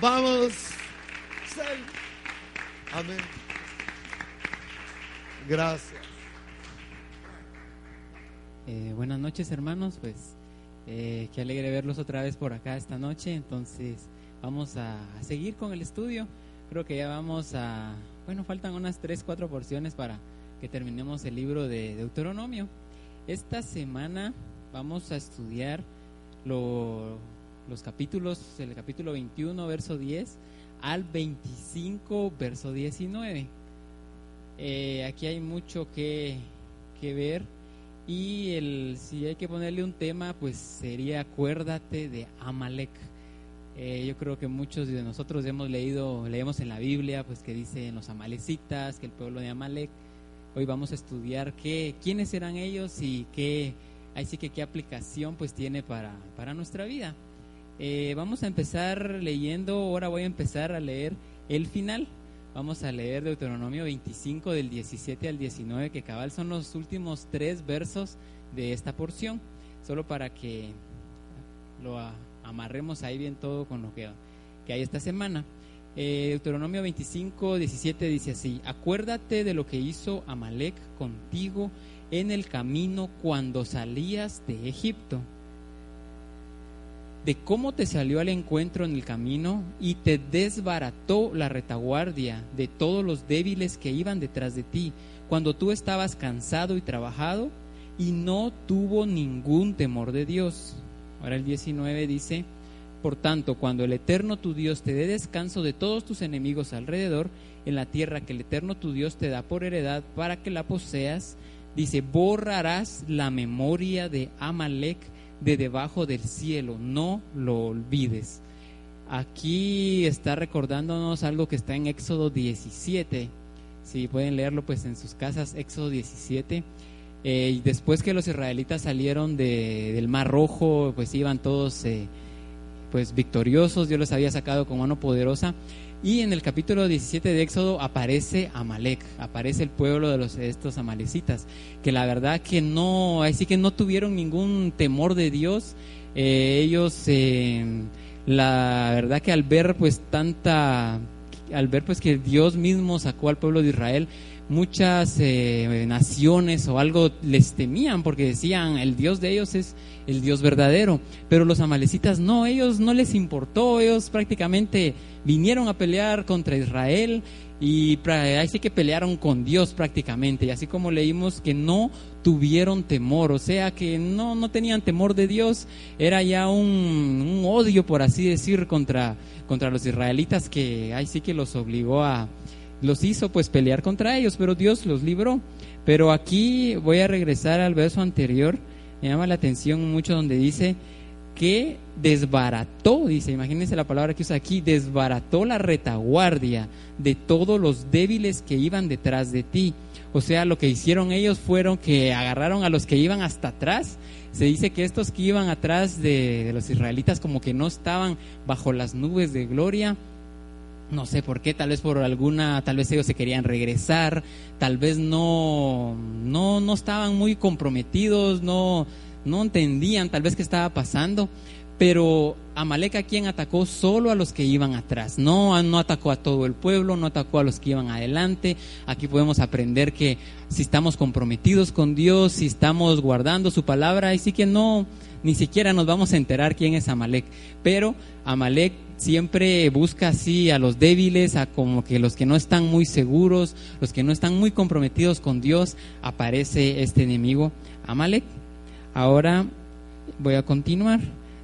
Vamos. Amén. Gracias. Eh, buenas noches, hermanos. Pues eh, qué alegre verlos otra vez por acá esta noche. Entonces, vamos a, a, seguir con el estudio. Creo que ya vamos a. Bueno, faltan unas 3, 4 porciones para que terminemos el libro de Deuteronomio. Esta semana vamos a estudiar lo, los capítulos, el capítulo 21, verso 10, al 25, verso 19. Eh, aquí hay mucho que, que ver y el, si hay que ponerle un tema, pues sería acuérdate de Amalek. Eh, yo creo que muchos de nosotros hemos leído, leemos en la Biblia, pues que dice los amalecitas, que el pueblo de Amalek. Hoy vamos a estudiar qué, quiénes eran ellos y qué, ahí sí que qué aplicación pues tiene para, para nuestra vida. Eh, vamos a empezar leyendo, ahora voy a empezar a leer el final. Vamos a leer Deuteronomio 25 del 17 al 19, que cabal son los últimos tres versos de esta porción, solo para que lo amarremos ahí bien todo con lo que, que hay esta semana. Eh, Deuteronomio 25, 17 dice así, acuérdate de lo que hizo Amalek contigo en el camino cuando salías de Egipto de cómo te salió al encuentro en el camino y te desbarató la retaguardia de todos los débiles que iban detrás de ti, cuando tú estabas cansado y trabajado y no tuvo ningún temor de Dios. Ahora el 19 dice, por tanto, cuando el Eterno tu Dios te dé descanso de todos tus enemigos alrededor, en la tierra que el Eterno tu Dios te da por heredad para que la poseas, dice, borrarás la memoria de Amalek de debajo del cielo, no lo olvides. Aquí está recordándonos algo que está en Éxodo 17. Si pueden leerlo pues en sus casas, Éxodo 17. Eh, después que los israelitas salieron de, del Mar Rojo, pues iban todos eh, pues victoriosos, Dios los había sacado con mano poderosa. Y en el capítulo 17 de Éxodo aparece Amalek, aparece el pueblo de los estos amalecitas, que la verdad que no, así que no tuvieron ningún temor de Dios. Eh, ellos, eh, la verdad que al ver pues tanta, al ver pues que Dios mismo sacó al pueblo de Israel, muchas eh, naciones o algo les temían porque decían el Dios de ellos es el Dios verdadero, pero los amalecitas no, ellos no les importó, ellos prácticamente vinieron a pelear contra Israel y ahí sí que pelearon con Dios prácticamente, y así como leímos que no tuvieron temor, o sea que no, no tenían temor de Dios, era ya un, un odio, por así decir, contra, contra los israelitas que ahí sí que los obligó a, los hizo pues pelear contra ellos, pero Dios los libró. Pero aquí voy a regresar al verso anterior, me llama la atención mucho donde dice que desbarató, dice, imagínense la palabra que usa aquí, desbarató la retaguardia de todos los débiles que iban detrás de ti. O sea, lo que hicieron ellos fueron que agarraron a los que iban hasta atrás. Se dice que estos que iban atrás de, de los israelitas como que no estaban bajo las nubes de gloria, no sé por qué, tal vez por alguna, tal vez ellos se querían regresar, tal vez no, no, no estaban muy comprometidos, no, no entendían tal vez qué estaba pasando, pero Amalek a quien atacó solo a los que iban atrás, no, no atacó a todo el pueblo, no atacó a los que iban adelante. Aquí podemos aprender que si estamos comprometidos con Dios, si estamos guardando su palabra, y sí que no, ni siquiera nos vamos a enterar quién es Amalek. Pero Amalek siempre busca así a los débiles, a como que los que no están muy seguros, los que no están muy comprometidos con Dios, aparece este enemigo Amalek. Ahora voy a continuar.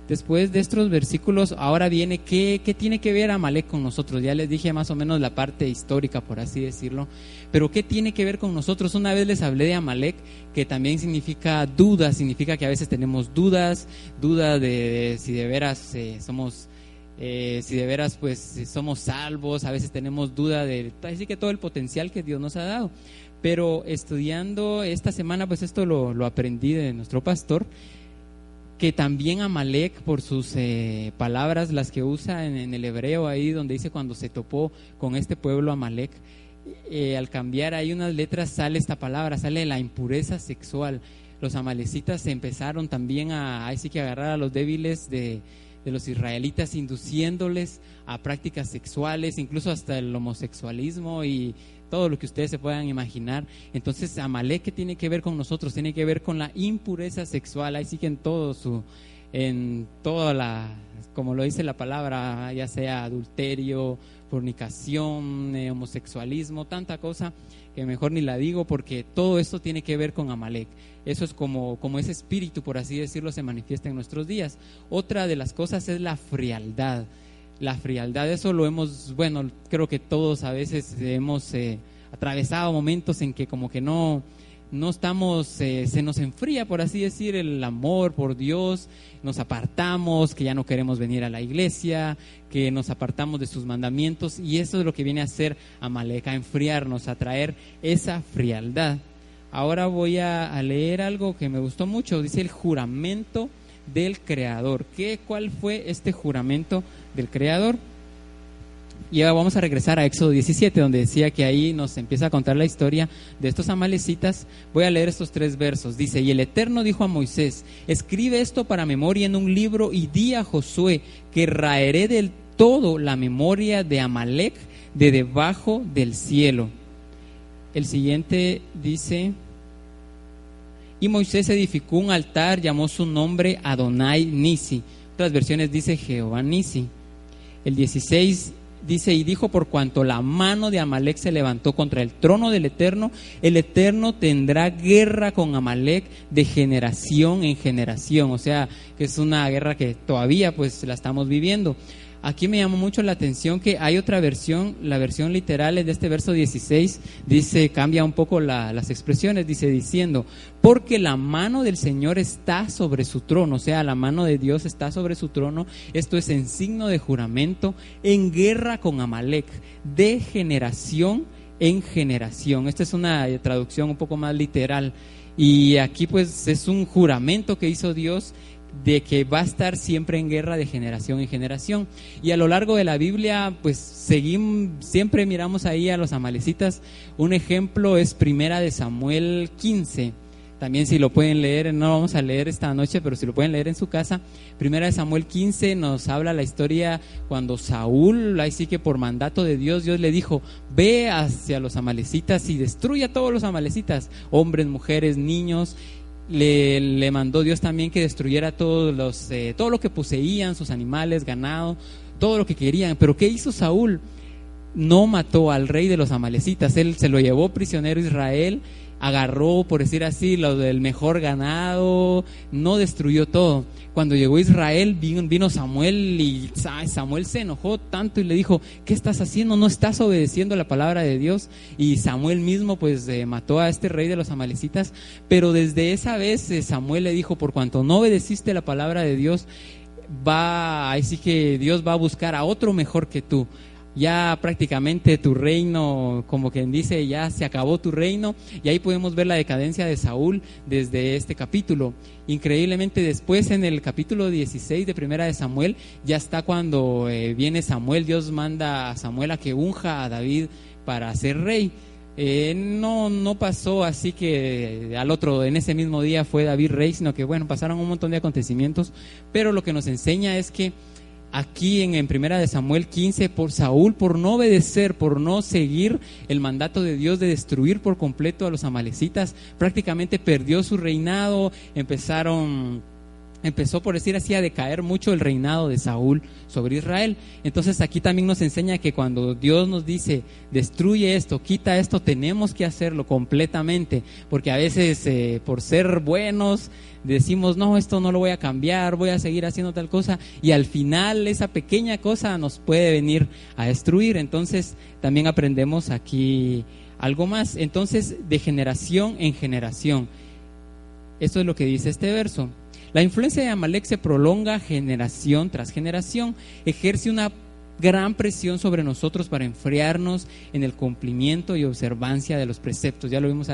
después de estos versículos, ahora viene qué, qué tiene que ver Amalek con nosotros. Ya les dije más o menos la parte histórica, por así decirlo. Pero qué tiene que ver con nosotros. Una vez les hablé de Amalek, que también significa duda, significa que a veces tenemos dudas, duda de, si de veras eh, somos eh, si de veras pues somos salvos, a veces tenemos duda de así que todo el potencial que Dios nos ha dado. Pero estudiando esta semana, pues esto lo, lo aprendí de nuestro pastor, que también Amalek, por sus eh, palabras, las que usa en, el hebreo ahí, donde dice cuando se topó con este pueblo Amalek, eh, al cambiar ahí unas letras sale esta palabra, sale la impureza sexual. Los amalecitas empezaron también a, así que agarrar a los débiles de, de los israelitas, induciéndoles a prácticas sexuales, incluso hasta el homosexualismo y todo lo que ustedes se puedan imaginar. Entonces, Amalek, ¿qué tiene que ver con nosotros? Tiene que ver con la impureza sexual. Ahí sí que en todo su, en toda la, como lo dice la palabra, ya sea adulterio, fornicación, eh, homosexualismo, tanta cosa que mejor ni la digo porque todo esto tiene que ver con Amalek. Eso es como, como ese espíritu, por así decirlo, se manifiesta en nuestros días. Otra de las cosas es la frialdad. La frialdad, eso lo hemos, bueno, creo que todos a veces hemos eh, atravesado momentos en que como que no, no estamos, eh, se nos enfría, por así decir, el amor por Dios, nos apartamos, que ya no queremos venir a la iglesia, que nos apartamos de sus mandamientos, y eso es lo que viene a hacer Amalek, a enfriarnos, a traer esa frialdad. Ahora voy a, leer algo que me gustó mucho, dice el juramento del Creador. ¿Qué, ¿Cuál fue este juramento del Creador? Y ahora vamos a regresar a Éxodo 17, donde decía que ahí nos empieza a contar la historia de estos amalecitas. Voy a leer estos tres versos. Dice, y el Eterno dijo a Moisés, escribe esto para memoria en un libro y di a Josué que raeré del todo la memoria de Amalek de debajo del cielo. El siguiente dice, y Moisés edificó un altar, llamó su nombre Adonai Nisi. Otras versiones dice Jehová Nisi. El 16 dice, y dijo, por cuanto la mano de Amalek se levantó contra el trono del Eterno, el Eterno tendrá guerra con Amalek de generación en generación. O sea, que es una guerra que todavía pues la estamos viviendo. Aquí me llamó mucho la atención que hay otra versión, la versión literal es de este verso 16, dice, cambia un poco las expresiones, dice diciendo, porque la mano del Señor está sobre su trono, o sea, la mano de Dios está sobre su trono, esto es en signo de juramento, en guerra con Amalek, de generación en generación. Esta es una traducción un poco más literal. Y aquí pues es un juramento que hizo Dios de que va a estar siempre en guerra de generación en generación. Y a lo largo de la Biblia, pues seguimos, siempre miramos ahí a los amalecitas. Un ejemplo es Primera de Samuel 15. También si lo pueden leer, no lo vamos a leer esta noche, pero si lo pueden leer en su casa, Primera de Samuel 15 nos habla la historia cuando Saúl, ahí sí que por mandato de Dios, Dios le dijo, ve hacia los amalecitas y destruye a todos los amalecitas, hombres, mujeres, niños, le, mandó Dios también que destruyera todos los, eh, todo lo que poseían, sus animales, ganado, todo lo que querían. Pero ¿qué hizo Saúl? No mató al rey de los amalecitas, él se lo llevó prisionero a Israel, agarró, por decir así, lo del mejor ganado, no destruyó todo cuando llegó Israel, vino, Samuel y Samuel se enojó tanto y le dijo, ¿qué estás haciendo? ¿No estás obedeciendo la palabra de Dios? Y Samuel mismo pues eh, mató a este rey de los amalecitas, pero desde esa vez eh, Samuel le dijo, por cuanto no obedeciste la palabra de Dios, va, ahí sí que Dios va a buscar a otro mejor que tú ya prácticamente tu reino, como quien dice, ya se acabó tu reino, y ahí podemos ver la decadencia de Saúl desde este capítulo. Increíblemente después en el capítulo 16 de Primera de Samuel, ya está cuando eh, viene Samuel, Dios manda a Samuel a que unja a David para ser rey. Eh, no, no pasó así que al otro, en ese mismo día fue David rey, sino que bueno, pasaron un montón de acontecimientos, pero lo que nos enseña es que aquí en, en, Primera de Samuel 15 por Saúl, por no obedecer, por no seguir el mandato de Dios de destruir por completo a los amalecitas, prácticamente perdió su reinado, empezaron empezó por decir así a decaer mucho el reinado de Saúl sobre Israel. Entonces aquí también nos enseña que cuando Dios nos dice destruye esto, quita esto, tenemos que hacerlo completamente, porque a veces eh, por ser buenos decimos no, esto no lo voy a cambiar, voy a seguir haciendo tal cosa y al final esa pequeña cosa nos puede venir a destruir. Entonces también aprendemos aquí algo más. Entonces de generación en generación. Esto es lo que dice este verso. La influencia de Amalek se prolonga generación tras generación, ejerce una gran presión sobre nosotros para enfriarnos en el cumplimiento y observancia de los preceptos. Ya lo vimos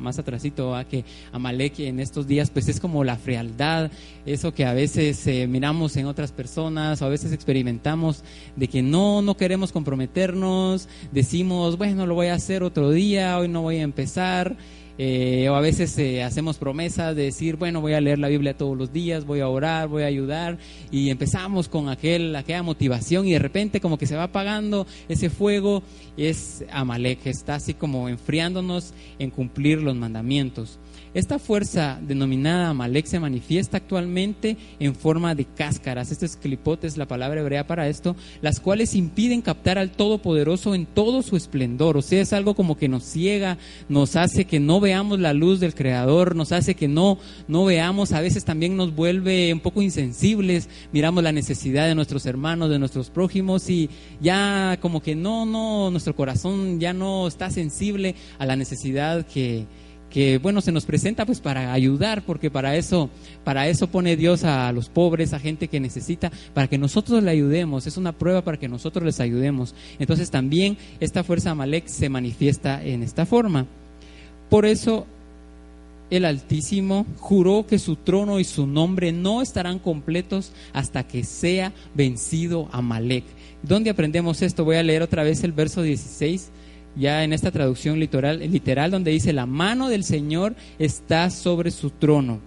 más atrásito, a que Amalek en estos días pues es como la frialdad, eso que a veces eh, miramos en otras personas o a veces experimentamos de que no, no queremos comprometernos, decimos, bueno, lo voy a hacer otro día, hoy no voy a empezar. Eh, o a veces eh, hacemos promesas de decir, bueno, voy a leer la Biblia todos los días, voy a orar, voy a ayudar, y empezamos con aquel, aquella motivación y de repente como que se va apagando ese fuego, es Amalek, está así como enfriándonos en cumplir los mandamientos. Esta fuerza denominada Amalek se manifiesta actualmente en forma de cáscaras. Este es clipotes, la palabra hebrea para esto, las cuales impiden captar al Todopoderoso en todo su esplendor. O sea, es algo como que nos ciega, nos hace que no veamos la luz del Creador, nos hace que no, no veamos, a veces también nos vuelve un poco insensibles, miramos la necesidad de nuestros hermanos, de nuestros prójimos y ya como que no, no, nuestro corazón ya no está sensible a la necesidad que que bueno se nos presenta pues para ayudar porque para eso para eso pone Dios a los pobres a gente que necesita para que nosotros le ayudemos es una prueba para que nosotros les ayudemos entonces también esta fuerza Amalek se manifiesta en esta forma por eso el Altísimo juró que su trono y su nombre no estarán completos hasta que sea vencido Amalek. ¿Dónde aprendemos esto? Voy a leer otra vez el verso 16 ya en esta traducción literal, literal donde dice, la mano del Señor está sobre su trono.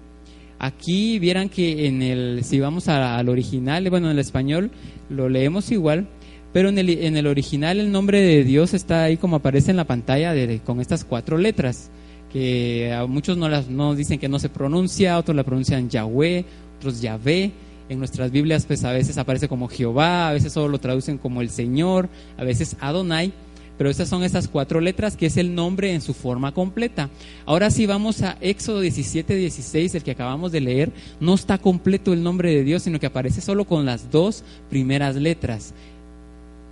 Aquí vieran que en el, si vamos al original, bueno, en el español lo leemos igual, pero en el, en el original el nombre de Dios está ahí como aparece en la pantalla con estas cuatro letras, que muchos no, las, no dicen que no se pronuncia, otros la pronuncian Yahweh, otros Yahvé. En nuestras Biblias pues a veces aparece como Jehová, a veces solo lo traducen como el Señor, a veces Adonai pero estas son esas cuatro letras que es el nombre en su forma completa. Ahora si vamos a Éxodo 17, 16, el que acabamos de leer, no está completo el nombre de Dios, sino que aparece solo con las dos primeras letras.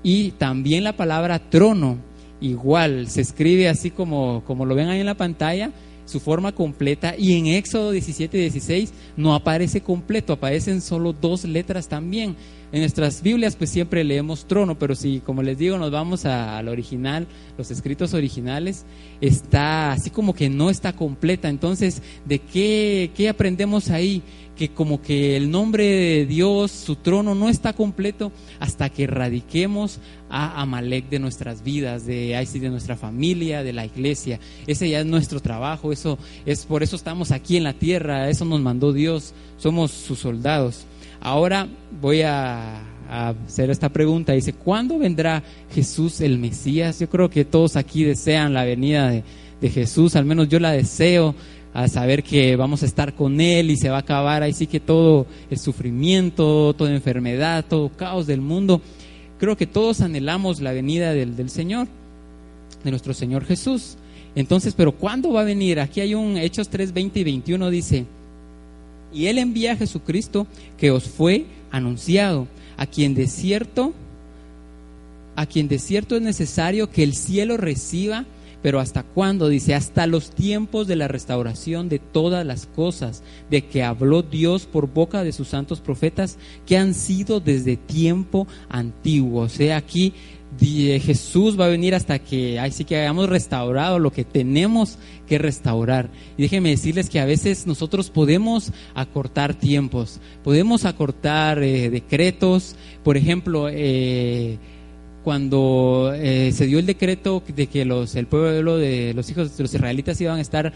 Y también la palabra trono, igual, se escribe así como, como lo ven ahí en la pantalla, su forma completa y en Éxodo 17 16 no aparece completo, aparecen solo dos letras también. En nuestras Biblias pues siempre leemos trono, pero si como les digo nos vamos al original, los escritos originales, está así como que no está completa. Entonces, ¿de qué, qué aprendemos ahí? Que como que el nombre de Dios, su trono, no está completo hasta que erradiquemos a Amalek de nuestras vidas, de, de nuestra familia, de la iglesia. Ese ya es nuestro trabajo, eso es por eso estamos aquí en la tierra, eso nos mandó Dios, somos sus soldados. Ahora voy a, hacer esta pregunta, dice, ¿cuándo vendrá Jesús el Mesías? Yo creo que todos aquí desean la venida de, de Jesús, al menos yo la deseo a saber que vamos a estar con Él y se va a acabar ahí sí que todo el sufrimiento, toda enfermedad, todo caos del mundo. Creo que todos anhelamos la venida del, del Señor, de nuestro Señor Jesús. Entonces, pero ¿cuándo va a venir? Aquí hay un Hechos 3, 20 y 21 dice, y Él envía a Jesucristo que os fue anunciado, a quien de cierto, a quien de cierto es necesario que el cielo reciba pero ¿hasta cuándo? Dice, hasta los tiempos de la restauración de todas las cosas, de que habló Dios por boca de sus santos profetas, que han sido desde tiempo antiguo. O sea, aquí Jesús va a venir hasta que, sí que hayamos restaurado lo que tenemos que restaurar. Y déjenme decirles que a veces nosotros podemos acortar tiempos, podemos acortar eh, decretos, por ejemplo, eh, cuando eh, se dio el decreto de que los, el pueblo de los hijos de los israelitas iban a estar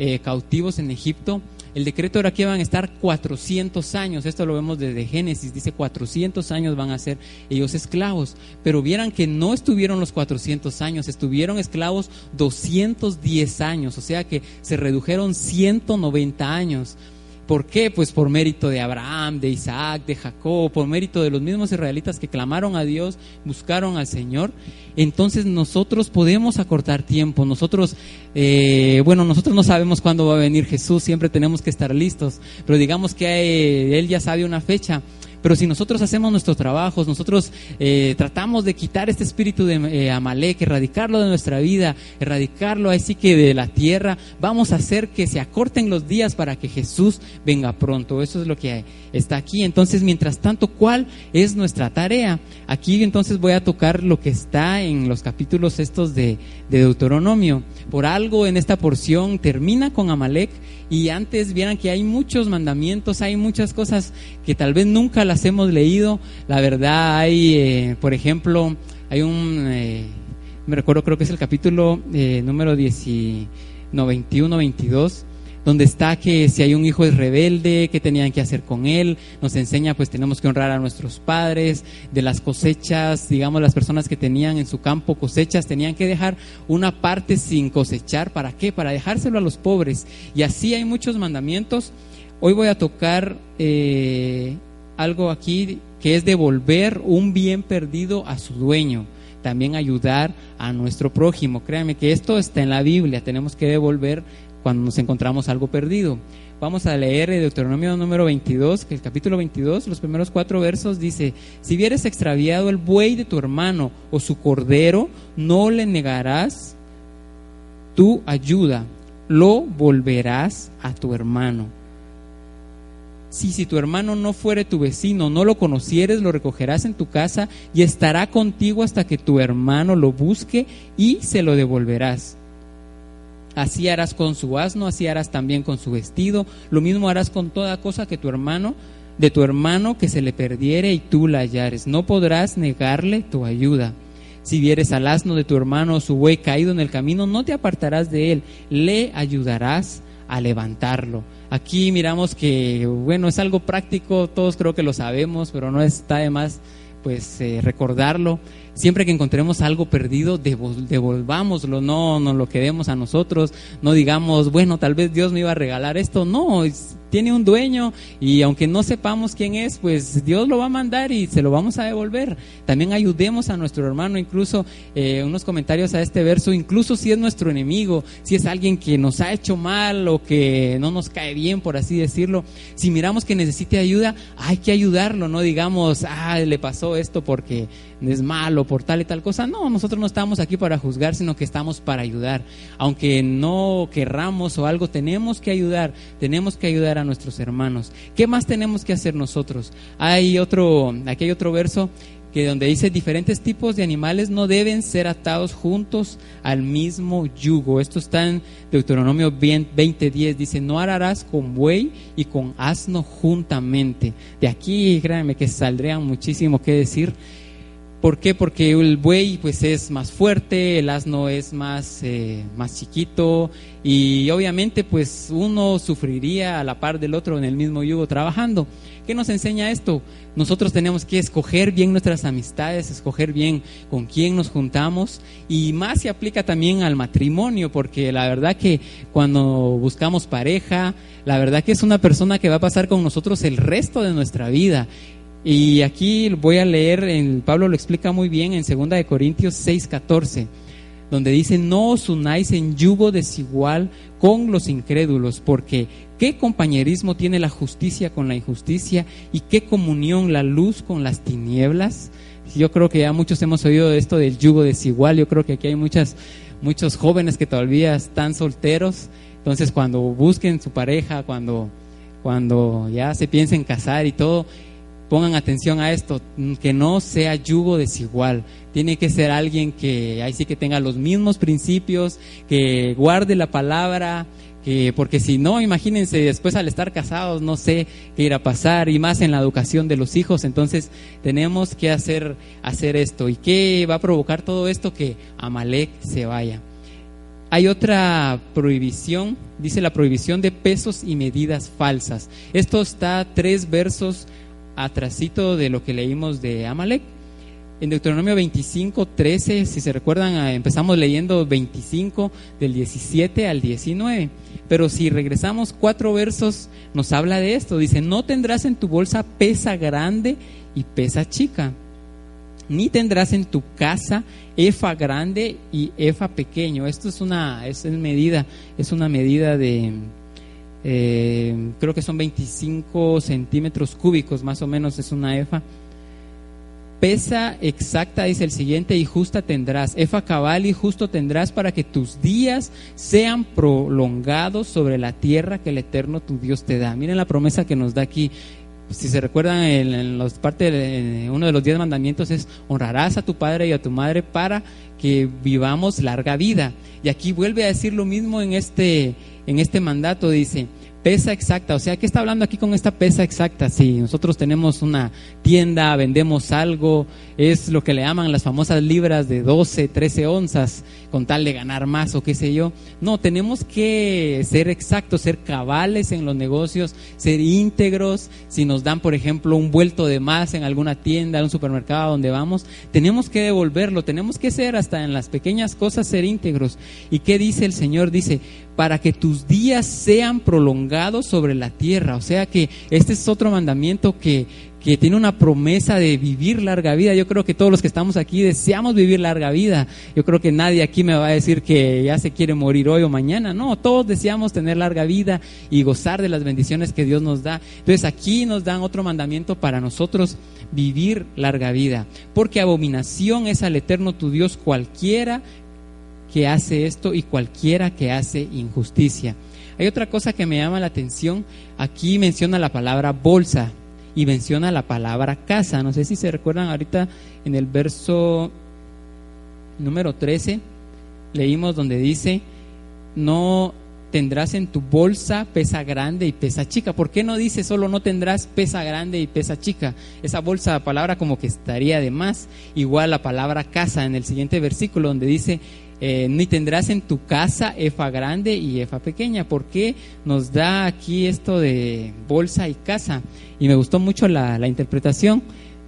eh, cautivos en Egipto, el decreto era que iban a estar 400 años, esto lo vemos desde Génesis, dice 400 años van a ser ellos esclavos, pero vieran que no estuvieron los 400 años, estuvieron esclavos 210 años, o sea que se redujeron 190 años. ¿Por qué? Pues por mérito de Abraham, de Isaac, de Jacob, por mérito de los mismos israelitas que clamaron a Dios, buscaron al Señor. Entonces nosotros podemos acortar tiempo. Nosotros, eh, bueno, nosotros no sabemos cuándo va a venir Jesús, siempre tenemos que estar listos, pero digamos que eh, Él ya sabe una fecha. Pero si nosotros hacemos nuestros trabajos, nosotros eh, tratamos de quitar este espíritu de eh, Amalek, erradicarlo de nuestra vida, erradicarlo así que de la tierra, vamos a hacer que se acorten los días para que Jesús venga pronto. Eso es lo que está aquí. Entonces, mientras tanto, ¿cuál es nuestra tarea? Aquí entonces voy a tocar lo que está en los capítulos estos de, de Deuteronomio. Por algo en esta porción termina con Amalek y antes vieran que hay muchos mandamientos, hay muchas cosas que tal vez nunca las hemos leído. La verdad, hay, eh, por ejemplo, hay un, eh, me recuerdo, creo que es el capítulo eh, número 91, 22 donde está que si hay un hijo es rebelde, qué tenían que hacer con él, nos enseña pues tenemos que honrar a nuestros padres, de las cosechas, digamos las personas que tenían en su campo cosechas, tenían que dejar una parte sin cosechar, ¿para qué? Para dejárselo a los pobres. Y así hay muchos mandamientos. Hoy voy a tocar eh, algo aquí que es devolver un bien perdido a su dueño también ayudar a nuestro prójimo. Créanme que esto está en la Biblia, tenemos que devolver cuando nos encontramos algo perdido. Vamos a leer Deuteronomio número 22, que el capítulo 22, los primeros cuatro versos dice, si vieres extraviado el buey de tu hermano o su cordero, no le negarás tu ayuda, lo volverás a tu hermano. Si, si tu hermano no fuere tu vecino, no lo conocieres, lo recogerás en tu casa y estará contigo hasta que tu hermano lo busque y se lo devolverás. Así harás con su asno, así harás también con su vestido. Lo mismo harás con toda cosa que tu hermano, de tu hermano que se le perdiere y tú la hallares. No podrás negarle tu ayuda. Si vieres al asno de tu hermano o su buey caído en el camino, no te apartarás de él, le ayudarás a levantarlo. Aquí miramos que, bueno, es algo práctico, todos creo que lo sabemos, pero no está de más pues eh, recordarlo. Siempre que encontremos algo perdido, devolvámoslo, no nos lo quedemos a nosotros, no digamos, bueno, tal vez Dios me iba a regalar esto, no, tiene un dueño y aunque no sepamos quién es, pues Dios lo va a mandar y se lo vamos a devolver. También ayudemos a nuestro hermano, incluso eh, unos comentarios a este verso, incluso si es nuestro enemigo, si es alguien que nos ha hecho mal o que no nos cae bien, por así decirlo, si miramos que necesite ayuda, hay que ayudarlo, no digamos, ah, le pasó esto porque es malo, por tal y tal cosa. No, nosotros no estamos aquí para juzgar, sino que estamos para ayudar. Aunque no querramos o algo, tenemos que ayudar, tenemos que ayudar a nuestros hermanos. ¿Qué más tenemos que hacer nosotros? Hay otro, aquí hay otro verso que donde dice diferentes tipos de animales no deben ser atados juntos al mismo yugo. Esto está en Deuteronomio 20:10. Dice, no ararás con buey y con asno juntamente. De aquí, créanme que saldría muchísimo que decir. ¿Por qué? Porque el buey pues es más fuerte, el asno es más, eh, más chiquito y obviamente pues uno sufriría a la par del otro en el mismo yugo trabajando. ¿Qué nos enseña esto? Nosotros tenemos que escoger bien nuestras amistades, escoger bien con quién nos juntamos y más se aplica también al matrimonio porque la verdad que cuando buscamos pareja, la verdad que es una persona que va a pasar con nosotros el resto de nuestra vida y aquí voy a leer, Pablo lo explica muy bien en 2 de Corintios 6:14, donde dice, no os unáis en yugo desigual con los incrédulos, porque qué compañerismo tiene la justicia con la injusticia y qué comunión la luz con las tinieblas. Yo creo que ya muchos hemos oído esto del yugo desigual, yo creo que aquí hay muchas, muchos jóvenes que todavía están solteros, entonces cuando busquen su pareja, cuando, cuando ya se piensen casar y todo, pongan atención a esto, que no sea yugo desigual. Tiene que ser alguien que ahí sí que tenga los mismos principios, que guarde la palabra, que porque si no, imagínense después al estar casados, no sé qué irá a pasar y más en la educación de los hijos, entonces tenemos que hacer hacer esto. ¿Y qué va a provocar todo esto que Amalek se vaya? Hay otra prohibición, dice la prohibición de pesos y medidas falsas. Esto está tres versos atrasito de lo que leímos de Amalek. En Deuteronomio 25, 13, si se recuerdan, ah, empezamos leyendo 25 del 17 al 19. Pero si regresamos cuatro versos, nos habla de esto. Dice, no tendrás en tu bolsa pesa grande y pesa chica, ni tendrás en tu casa efa grande y efa pequeño. Esto es una es medida, es una medida de, eh, creo que son 25 centímetros cúbicos, más o menos es una efa. Pesa exacta, dice el siguiente, y justa tendrás. Efa cabal y justo tendrás para que tus días sean prolongados sobre la tierra que el Eterno tu Dios te da. Miren la promesa que nos da aquí. Si se recuerdan, en, en los parte de, uno de los diez mandamientos es honrarás a tu padre y a tu madre para que vivamos larga vida. Y aquí vuelve a decir lo mismo en este, en este mandato, dice, pesa exacta. O sea, ¿qué está hablando aquí con esta pesa exacta? Si nosotros tenemos una tienda, vendemos algo, es lo que le llaman las famosas libras de 12, 13 onzas, con tal de ganar más o qué sé yo. No, tenemos que ser exactos, ser cabales en los negocios, ser íntegros. Si nos dan, por ejemplo, un vuelto de más en alguna tienda, en un supermercado donde vamos, tenemos que devolverlo, tenemos que ser hasta en las pequeñas cosas, ser íntegros. ¿Y qué dice el Señor? Dice, para que tus días sean prolongados sobre la tierra. O sea que este es otro mandamiento que, que tiene una promesa de vivir larga vida. Yo creo que todos los que estamos aquí deseamos vivir larga vida. Yo creo que nadie aquí me va a decir que ya se quiere morir hoy o mañana. No, todos deseamos tener larga vida y gozar de las bendiciones que Dios nos da. Entonces aquí nos dan otro mandamiento para nosotros vivir larga vida. Porque abominación es al eterno tu Dios cualquiera que hace esto y cualquiera que hace injusticia. Hay otra cosa que me llama la atención. Aquí menciona la palabra bolsa y menciona la palabra casa. No sé si se recuerdan ahorita en el verso número 13, leímos donde dice, no tendrás en tu bolsa pesa grande y pesa chica. ¿Por qué no dice solo no tendrás pesa grande y pesa chica? Esa bolsa, palabra como que estaría de más. Igual la palabra casa en el siguiente versículo donde dice, eh, ni tendrás en tu casa efa grande y efa pequeña. ¿Por qué nos da aquí esto de bolsa y casa? Y me gustó mucho la, la interpretación.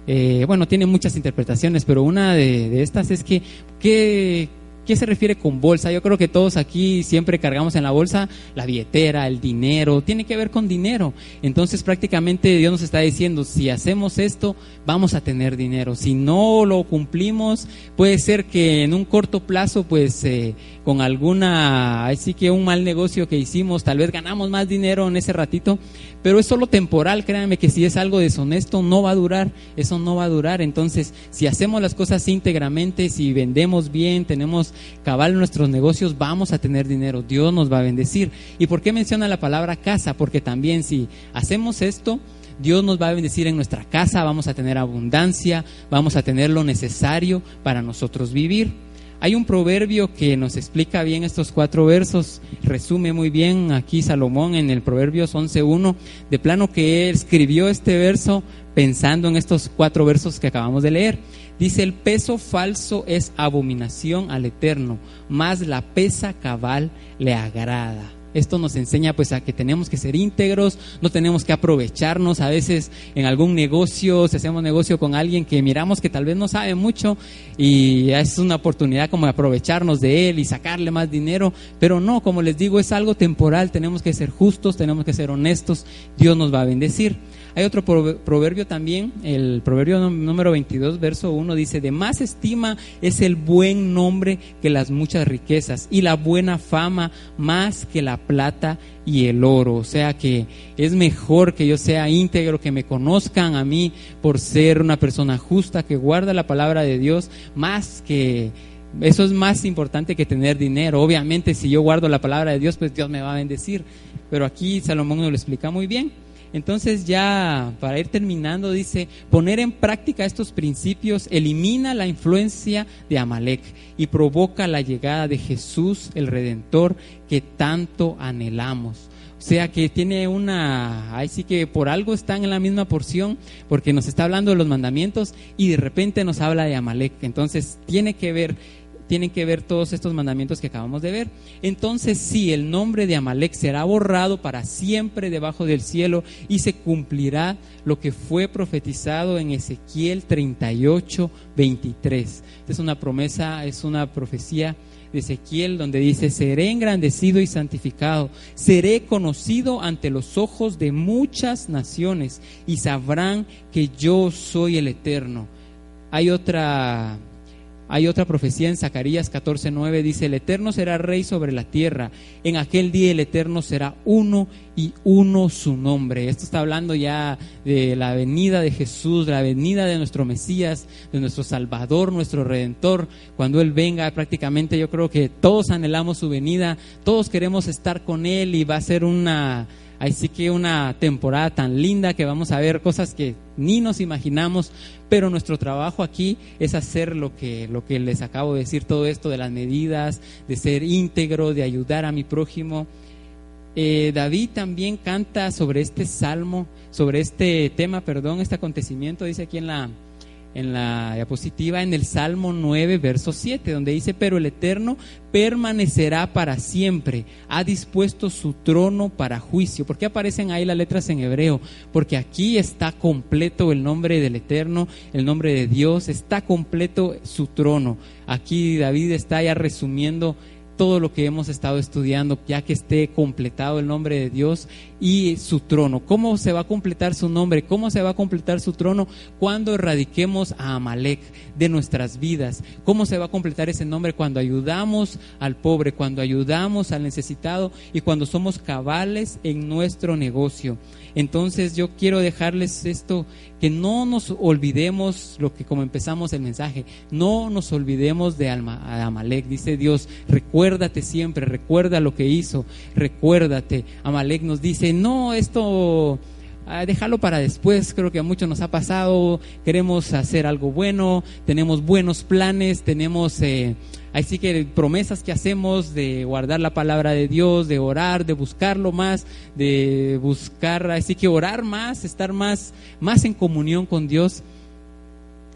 Eh, bueno, tiene muchas interpretaciones, pero una de, de estas es que, ¿qué, ¿Qué se refiere con bolsa? Yo creo que todos aquí siempre cargamos en la bolsa la billetera, el dinero, tiene que ver con dinero. Entonces prácticamente Dios nos está diciendo, si hacemos esto, vamos a tener dinero. Si no lo cumplimos, puede ser que en un corto plazo, pues eh, con alguna, así que un mal negocio que hicimos, tal vez ganamos más dinero en ese ratito, pero es solo temporal, créanme que si es algo deshonesto, no va a durar, eso no va a durar. Entonces, si hacemos las cosas íntegramente, si vendemos bien, tenemos cabal nuestros negocios, vamos a tener dinero, Dios nos va a bendecir. ¿Y por qué menciona la palabra casa? Porque también si hacemos esto, Dios nos va a bendecir en nuestra casa, vamos a tener abundancia, vamos a tener lo necesario para nosotros vivir. Hay un proverbio que nos explica bien estos cuatro versos, resume muy bien aquí Salomón en el Proverbios 11.1, de plano que escribió este verso pensando en estos cuatro versos que acabamos de leer. Dice, el peso falso es abominación al Eterno, más la pesa cabal le agrada. Esto nos enseña pues a que tenemos que ser íntegros, no tenemos que aprovecharnos a veces en algún negocio, si hacemos negocio con alguien que miramos que tal vez no sabe mucho y es una oportunidad como de aprovecharnos de él y sacarle más dinero, pero no, como les digo, es algo temporal, tenemos que ser justos, tenemos que ser honestos, Dios nos va a bendecir. Hay otro proverbio también, el proverbio número 22, verso 1, dice, de más estima es el buen nombre que las muchas riquezas y la buena fama más que la plata y el oro. O sea que es mejor que yo sea íntegro, que me conozcan a mí por ser una persona justa, que guarda la palabra de Dios, más que... Eso es más importante que tener dinero. Obviamente, si yo guardo la palabra de Dios, pues Dios me va a bendecir. Pero aquí Salomón nos lo explica muy bien. Entonces ya para ir terminando dice, poner en práctica estos principios elimina la influencia de Amalek y provoca la llegada de Jesús el Redentor que tanto anhelamos. O sea que tiene una, ahí sí que por algo están en la misma porción, porque nos está hablando de los mandamientos y de repente nos habla de Amalek. Entonces tiene que ver tienen que ver todos estos mandamientos que acabamos de ver. Entonces sí, el nombre de Amalek será borrado para siempre debajo del cielo y se cumplirá lo que fue profetizado en Ezequiel 38, 23. Es una promesa, es una profecía de Ezequiel donde dice, seré engrandecido y santificado, seré conocido ante los ojos de muchas naciones y sabrán que yo soy el eterno. Hay otra hay otra profecía en Zacarías 14:9 dice, "El Eterno será rey sobre la tierra. En aquel día el Eterno será uno y uno su nombre." Esto está hablando ya de la venida de Jesús, la venida de nuestro Mesías, de nuestro Salvador, nuestro redentor. Cuando él venga, prácticamente yo creo que todos anhelamos su venida, todos queremos estar con él y va a ser una Así que una temporada tan linda que vamos a ver cosas que ni nos imaginamos, pero nuestro trabajo aquí es hacer lo que, lo que les acabo de decir, todo esto de las medidas, de ser íntegro, de ayudar a mi prójimo. Eh, David también canta sobre este salmo, sobre este tema, perdón, este acontecimiento, dice aquí en la, en la diapositiva en el Salmo 9, verso 7, donde dice, pero el Eterno permanecerá para siempre, ha dispuesto su trono para juicio. ¿Por qué aparecen ahí las letras en hebreo? Porque aquí está completo el nombre del Eterno, el nombre de Dios, está completo su trono. Aquí David está ya resumiendo todo lo que hemos estado estudiando, ya que esté completado el nombre de Dios y su trono. ¿Cómo se va a completar su nombre? ¿Cómo se va a completar su trono? Cuando erradiquemos a Amalek de nuestras vidas. ¿Cómo se va a completar ese nombre? Cuando ayudamos al pobre, cuando ayudamos al necesitado y cuando somos cabales en nuestro negocio. Entonces yo quiero dejarles esto, que no nos olvidemos lo que como empezamos el mensaje, no nos olvidemos de Amalek, dice Dios, recuérdate siempre, recuerda lo que hizo, recuérdate. Amalek nos dice, no, esto... Ah, déjalo para después, creo que a muchos nos ha pasado, queremos hacer algo bueno, tenemos buenos planes, tenemos eh, Así que promesas que hacemos de guardar la palabra de Dios, de orar, de buscarlo más, de buscar, así que orar más, estar más, más en comunión con Dios.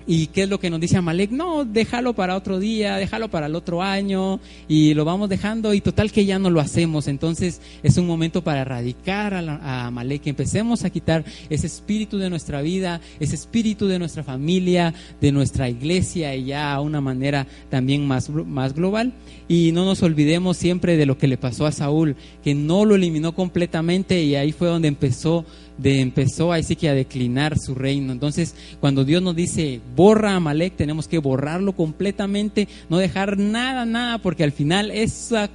¿Y qué es lo que nos dice Amalek? No, déjalo para otro día, déjalo para el otro año y lo vamos dejando y total que ya no lo hacemos. Entonces es un momento para erradicar a, Amalek, que empecemos a quitar ese espíritu de nuestra vida, ese espíritu de nuestra familia, de nuestra iglesia y ya a una manera también más, más global. Y no nos olvidemos siempre de lo que le pasó a Saúl, que no lo eliminó completamente y ahí fue donde empezó de empezó así que a declinar su reino. Entonces, cuando Dios nos dice, borra a Amalek, tenemos que borrarlo completamente, no dejar nada, nada, porque al final esa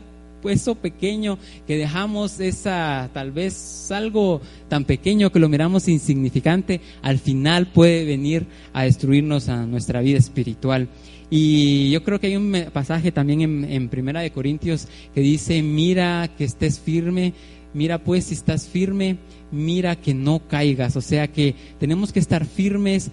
eso pequeño que dejamos, esa tal vez algo tan pequeño que lo miramos insignificante, al final puede venir a destruirnos a nuestra vida espiritual. Y yo creo que hay un pasaje también en, en Primera de Corintios que dice, mira que estés firme, mira pues si estás firme, mira que no caigas. O sea que tenemos que estar firmes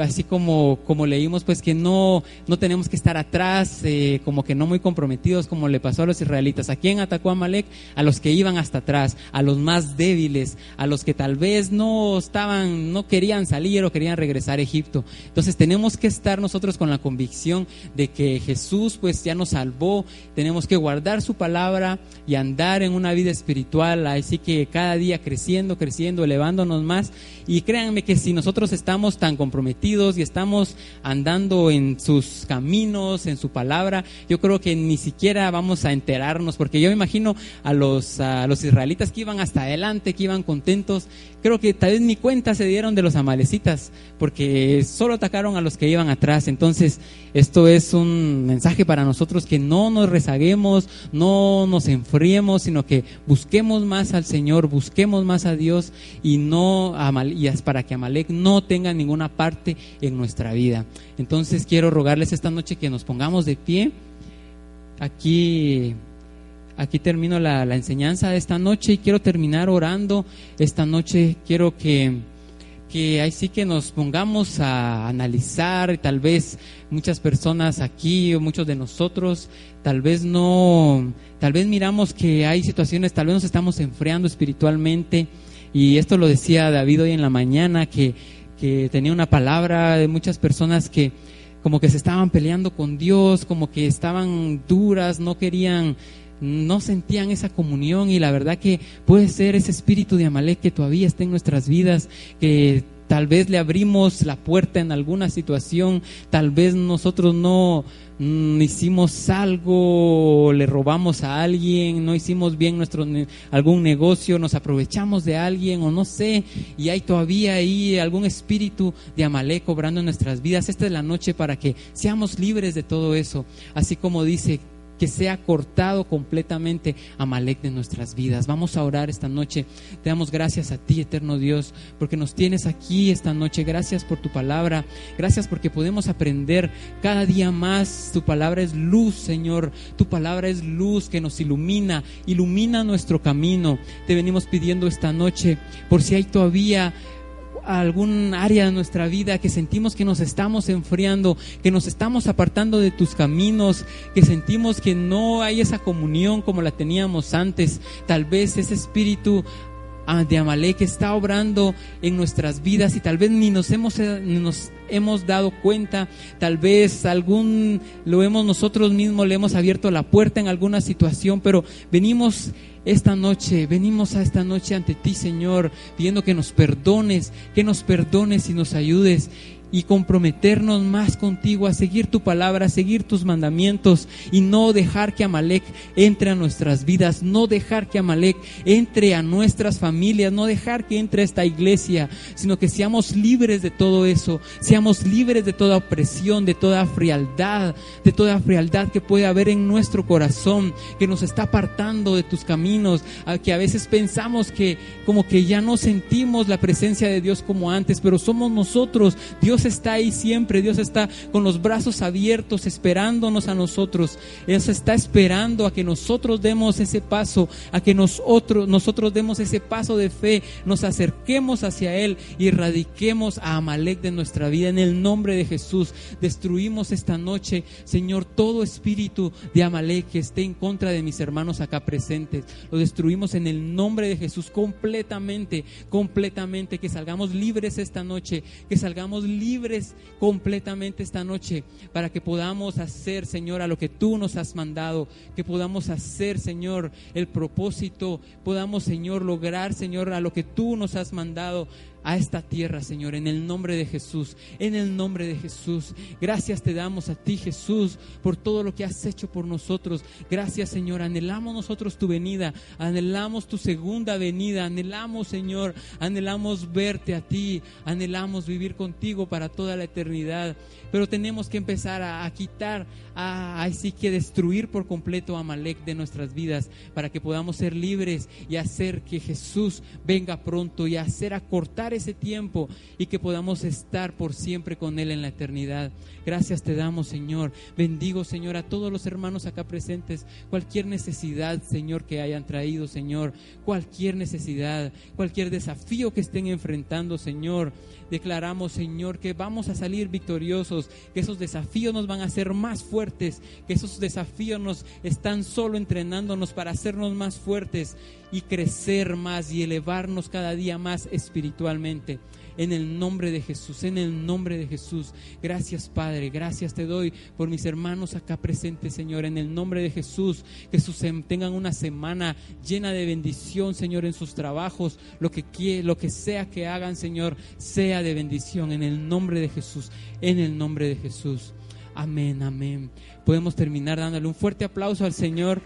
así como, como leímos, pues que no, no tenemos que estar atrás, eh, como que no muy comprometidos, como le pasó a los israelitas. ¿A quién atacó a Malek? A los que iban hasta atrás, a los más débiles, a los que tal vez no estaban, no querían salir o querían regresar a Egipto. Entonces tenemos que estar nosotros con la convicción de que Jesús pues ya nos salvó, tenemos que guardar su palabra y andar en una vida espiritual, así que cada día creciendo, creciendo, elevándonos más. Y créanme que si nosotros estamos tan comprometidos, y estamos andando en sus caminos, en su palabra, yo creo que ni siquiera vamos a enterarnos, porque yo me imagino a los, a los israelitas que iban hasta adelante, que iban contentos, creo que tal vez ni cuenta se dieron de los amalecitas, porque solo atacaron a los que iban atrás. Entonces, esto es un mensaje para nosotros que no nos rezaguemos, no nos enfriemos, sino que busquemos más al Señor, busquemos más a Dios y no y para que Amalek no tenga ninguna parte en nuestra vida. Entonces, quiero rogarles esta noche que nos pongamos de pie. Aquí aquí termino la, enseñanza de esta noche y quiero terminar orando esta noche. Quiero que, que ahí sí que nos pongamos a analizar, tal vez muchas personas aquí o muchos de nosotros, tal vez no, tal vez miramos que hay situaciones, tal vez nos estamos enfriando espiritualmente y esto lo decía David hoy en la mañana, que, que tenía una palabra de muchas personas que como que se estaban peleando con Dios, como que estaban duras, no querían, tal vez le abrimos la puerta en alguna situación, tal vez nosotros no mm, hicimos algo, le robamos a alguien, no hicimos bien nuestro algún negocio, nos aprovechamos de alguien o no sé, y hay todavía ahí algún espíritu de Amalek obrando en nuestras vidas. Esta es la noche para que seamos libres de todo eso, así como dice que sea cortado completamente Amalek de nuestras vidas. Vamos a orar esta noche. Te damos gracias a ti, eterno Dios, porque nos tienes aquí esta noche. Gracias por tu palabra. Gracias porque podemos aprender cada día más. Tu palabra es luz, Señor. Tu palabra es luz que nos ilumina, ilumina nuestro camino. Te venimos pidiendo esta noche por si hay todavía algún área de nuestra vida que sentimos que nos estamos enfriando, que nos estamos apartando de tus caminos, que sentimos que no hay esa comunión como la teníamos antes, tal vez ese espíritu de Amalek está obrando en nuestras vidas y tal vez ni nos hemos, eh, nos hemos dado cuenta, tal vez algún lo hemos nosotros mismos le hemos abierto la puerta en alguna situación, pero venimos esta noche, venimos a esta noche ante ti, Señor, pidiendo que nos perdones, que nos perdones y nos ayudes y comprometernos más contigo a seguir tu palabra, a seguir tus mandamientos y no dejar que Amalek entre a nuestras vidas, no dejar que Amalek entre a nuestras familias, no dejar que entre a esta iglesia, sino que seamos libres de todo eso, seamos libres de toda opresión, de toda frialdad, de toda frialdad que puede haber en nuestro corazón, que nos está apartando de tus caminos, que a veces pensamos que como que ya no sentimos la presencia de Dios como antes, pero somos nosotros, Dios está ahí siempre, Dios está con los brazos abiertos esperándonos a nosotros. Dios está esperando a que nosotros demos ese paso, a que nosotros, nosotros demos ese paso de fe, nos acerquemos hacia Él y erradiquemos a Amalek de nuestra vida. En el nombre de Jesús, destruimos esta noche, Señor, todo espíritu de Amalek que esté en contra de mis hermanos acá presentes. Lo destruimos en el nombre de Jesús completamente, completamente, que salgamos libres esta noche, que salgamos libres completamente esta noche para que podamos hacer, Señor, a lo que tú nos has mandado, que podamos hacer, Señor, el propósito, podamos, Señor, lograr, Señor, a lo que tú nos has mandado a esta tierra, Señor, en el nombre de Jesús, en el nombre de Jesús. Gracias te damos a ti, Jesús, por todo lo que has hecho por nosotros. Gracias, Señor. Anhelamos nosotros tu venida, anhelamos tu segunda venida, anhelamos, Señor, anhelamos verte a ti, anhelamos vivir contigo para toda la eternidad. Pero tenemos que empezar a, quitar, a, así que destruir por completo a Amalek de nuestras vidas para que podamos ser libres y hacer que Jesús venga pronto y hacer acortar ese tiempo y que podamos estar por siempre con Él en la eternidad. Gracias te damos, Señor. Bendigo, Señor, a todos los hermanos acá presentes. Cualquier necesidad, Señor, que hayan traído, Señor. Cualquier necesidad, cualquier desafío que estén enfrentando, Señor. Declaramos, Señor, que vamos a salir victoriosos, que esos desafíos nos van a hacer más fuertes, que esos desafíos nos están solo entrenándonos para hacernos más fuertes y crecer más y elevarnos cada día más espiritualmente. En el nombre de Jesús, en el nombre de Jesús. Gracias Padre, gracias te doy por mis hermanos acá presentes, Señor. En el nombre de Jesús, que sus, sem- tengan una semana llena de bendición, Señor, en sus trabajos. Lo que, lo que sea que hagan, Señor, sea de bendición. En el nombre de Jesús, en el nombre de Jesús. Amén, amén. Podemos terminar dándole un fuerte aplauso al Señor.